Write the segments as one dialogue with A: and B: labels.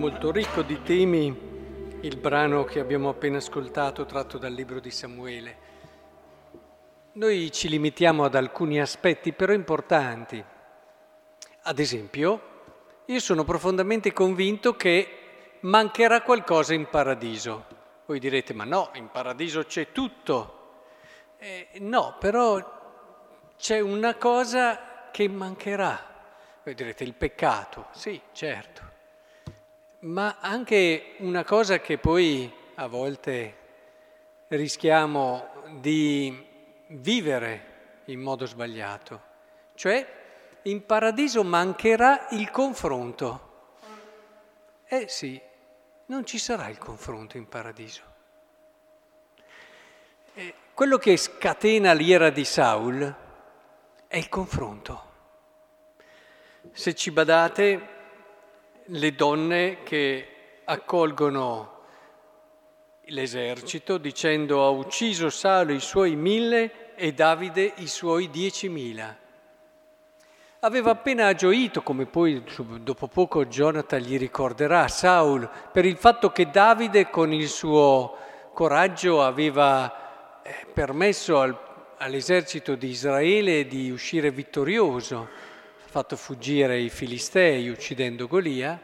A: Molto ricco di temi il brano che abbiamo appena ascoltato tratto dal libro di Samuele. Noi ci limitiamo ad alcuni aspetti però importanti. Ad esempio, io sono profondamente convinto che mancherà qualcosa in paradiso. Voi direte, ma no, in paradiso c'è tutto. Eh, no, però c'è una cosa che mancherà. Voi direte, il peccato. Sì, certo ma anche una cosa che poi a volte rischiamo di vivere in modo sbagliato, cioè in paradiso mancherà il confronto. Eh sì, non ci sarà il confronto in paradiso. Eh, quello che scatena l'ira di Saul è il confronto. Se ci badate, le donne che accolgono l'esercito dicendo ha ucciso Saulo i suoi mille e Davide i suoi diecimila. Aveva appena gioito, come poi dopo poco Jonathan gli ricorderà, Saul, per il fatto che Davide con il suo coraggio aveva eh, permesso al, all'esercito di Israele di uscire vittorioso fatto fuggire i Filistei uccidendo Golia,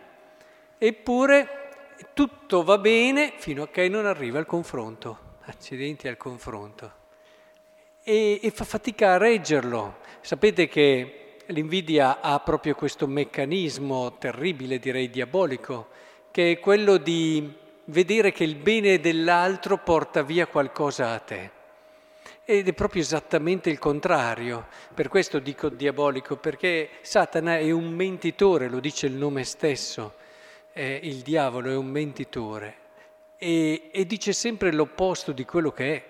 A: eppure tutto va bene fino a che non arriva il confronto, accidenti al confronto, e, e fa fatica a reggerlo. Sapete che l'invidia ha proprio questo meccanismo terribile, direi diabolico, che è quello di vedere che il bene dell'altro porta via qualcosa a te. Ed è proprio esattamente il contrario. Per questo dico diabolico, perché Satana è un mentitore, lo dice il nome stesso. Eh, il diavolo è un mentitore e, e dice sempre l'opposto di quello che è.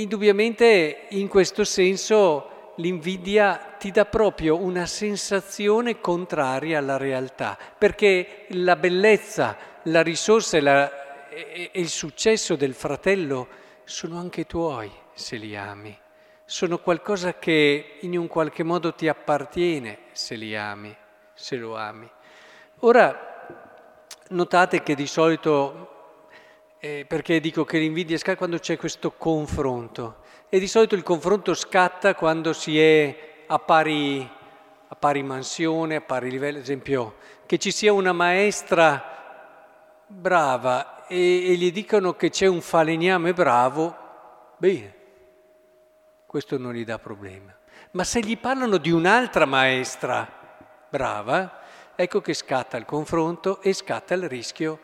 A: Indubbiamente in questo senso l'invidia ti dà proprio una sensazione contraria alla realtà, perché la bellezza, la risorsa e, la, e, e il successo del fratello sono anche tuoi se li ami, sono qualcosa che in un qualche modo ti appartiene se li ami, se lo ami. Ora, notate che di solito, eh, perché dico che l'invidia scatta quando c'è questo confronto, e di solito il confronto scatta quando si è a pari, a pari mansione, a pari livello, ad esempio che ci sia una maestra brava e, e gli dicono che c'è un falegname bravo, bene, questo non gli dà problema. Ma se gli parlano di un'altra maestra brava, ecco che scatta il confronto e scatta il rischio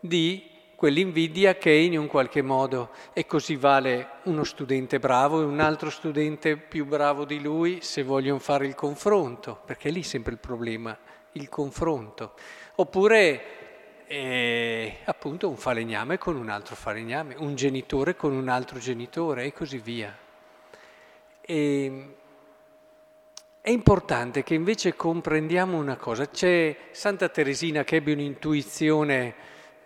A: di quell'invidia che in un qualche modo e così vale uno studente bravo e un altro studente più bravo di lui se vogliono fare il confronto, perché è lì sempre il problema, il confronto. Oppure e appunto un falegname con un altro falegname, un genitore con un altro genitore e così via. E è importante che invece comprendiamo una cosa, c'è Santa Teresina che ebbe un'intuizione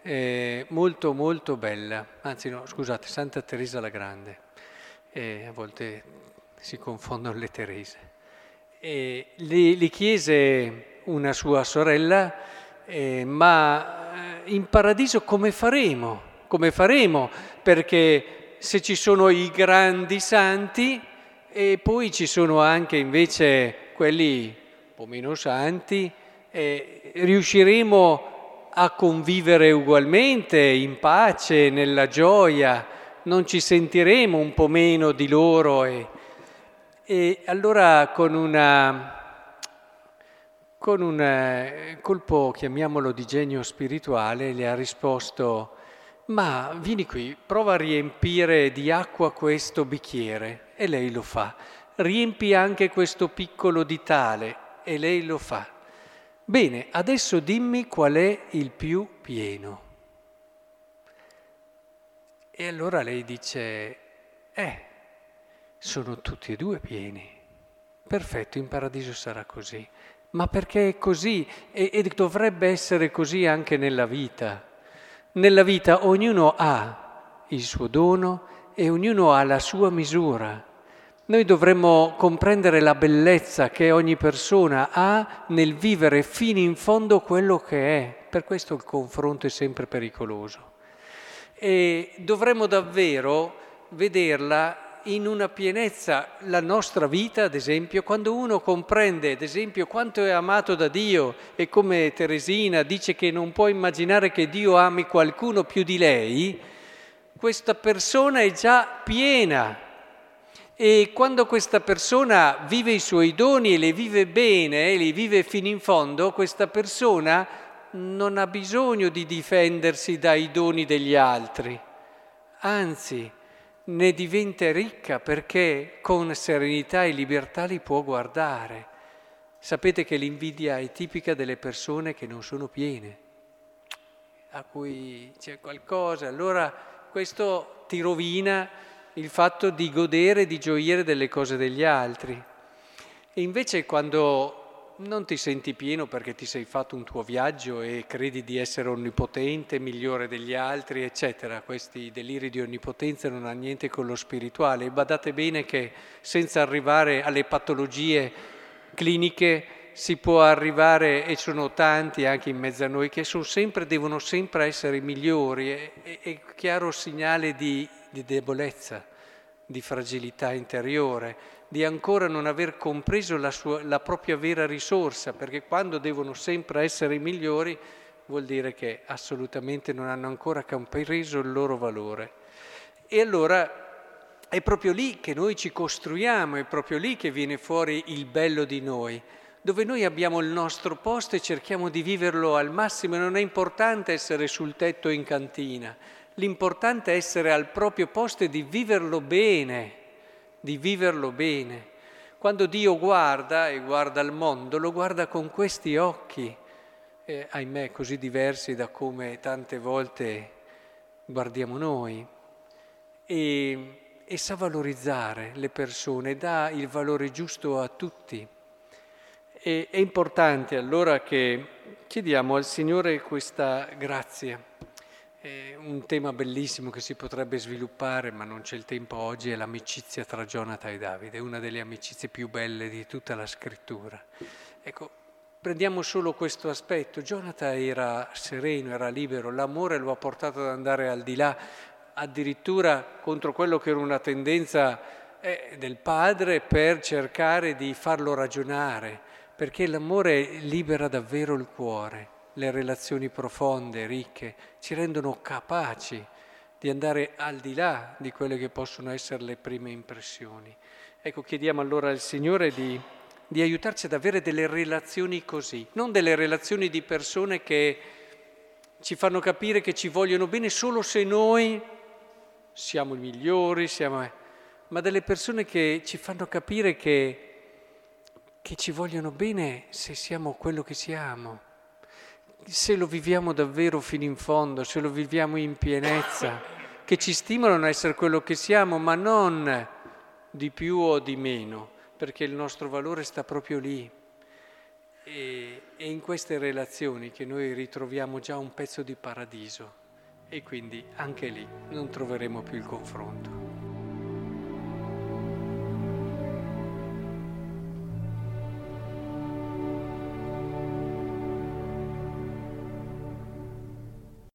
A: eh, molto molto bella, anzi no, scusate, Santa Teresa la Grande, eh, a volte si confondono le Terese, e le, le chiese una sua sorella, eh, ma in paradiso come faremo? Come faremo? Perché se ci sono i grandi santi e poi ci sono anche invece quelli un po' meno santi, eh, riusciremo a convivere ugualmente in pace, nella gioia, non ci sentiremo un po' meno di loro. E, e allora con una con un eh, colpo, chiamiamolo di genio spirituale, le ha risposto, ma vieni qui, prova a riempire di acqua questo bicchiere e lei lo fa. Riempi anche questo piccolo di tale e lei lo fa. Bene, adesso dimmi qual è il più pieno. E allora lei dice, eh, sono tutti e due pieni. Perfetto, in paradiso sarà così ma perché è così e, e dovrebbe essere così anche nella vita. Nella vita ognuno ha il suo dono e ognuno ha la sua misura, Noi dovremmo comprendere la bellezza che ogni persona ha nel vivere fino in fondo quello che è. Per questo il confronto è sempre pericoloso. E dovremmo davvero vederla in una pienezza la nostra vita, ad esempio, quando uno comprende, ad esempio, quanto è amato da Dio e come Teresina dice che non può immaginare che Dio ami qualcuno più di lei, questa persona è già piena. E quando questa persona vive i suoi doni e le vive bene, li vive fino in fondo, questa persona non ha bisogno di difendersi dai doni degli altri. Anzi, ne diventa ricca perché con serenità e libertà li può guardare. Sapete che l'invidia è tipica delle persone che non sono piene, a cui c'è qualcosa, allora questo ti rovina il fatto di godere, di gioire delle cose degli altri. E invece quando non ti senti pieno perché ti sei fatto un tuo viaggio e credi di essere onnipotente, migliore degli altri, eccetera. Questi deliri di onnipotenza non hanno niente con lo spirituale. E badate bene che senza arrivare alle patologie cliniche si può arrivare, e sono tanti anche in mezzo a noi, che sempre, devono sempre essere migliori. È, è chiaro segnale di, di debolezza, di fragilità interiore di ancora non aver compreso la, sua, la propria vera risorsa, perché quando devono sempre essere i migliori vuol dire che assolutamente non hanno ancora compreso il loro valore. E allora è proprio lì che noi ci costruiamo, è proprio lì che viene fuori il bello di noi, dove noi abbiamo il nostro posto e cerchiamo di viverlo al massimo. Non è importante essere sul tetto in cantina, l'importante è essere al proprio posto e di viverlo bene di viverlo bene. Quando Dio guarda e guarda il mondo, lo guarda con questi occhi, eh, ahimè così diversi da come tante volte guardiamo noi, e, e sa valorizzare le persone, dà il valore giusto a tutti. E, è importante allora che chiediamo al Signore questa grazia. È un tema bellissimo che si potrebbe sviluppare, ma non c'è il tempo oggi, è l'amicizia tra Jonathan e Davide, una delle amicizie più belle di tutta la scrittura. Ecco, prendiamo solo questo aspetto. Jonathan era sereno, era libero, l'amore lo ha portato ad andare al di là, addirittura contro quello che era una tendenza eh, del padre per cercare di farlo ragionare, perché l'amore libera davvero il cuore le relazioni profonde, ricche, ci rendono capaci di andare al di là di quelle che possono essere le prime impressioni. Ecco, chiediamo allora al Signore di, di aiutarci ad avere delle relazioni così, non delle relazioni di persone che ci fanno capire che ci vogliono bene solo se noi siamo i migliori, siamo... ma delle persone che ci fanno capire che, che ci vogliono bene se siamo quello che siamo se lo viviamo davvero fino in fondo, se lo viviamo in pienezza, che ci stimolano a essere quello che siamo, ma non di più o di meno, perché il nostro valore sta proprio lì. E, è in queste relazioni che noi ritroviamo già un pezzo di paradiso e quindi anche lì non troveremo più il confronto.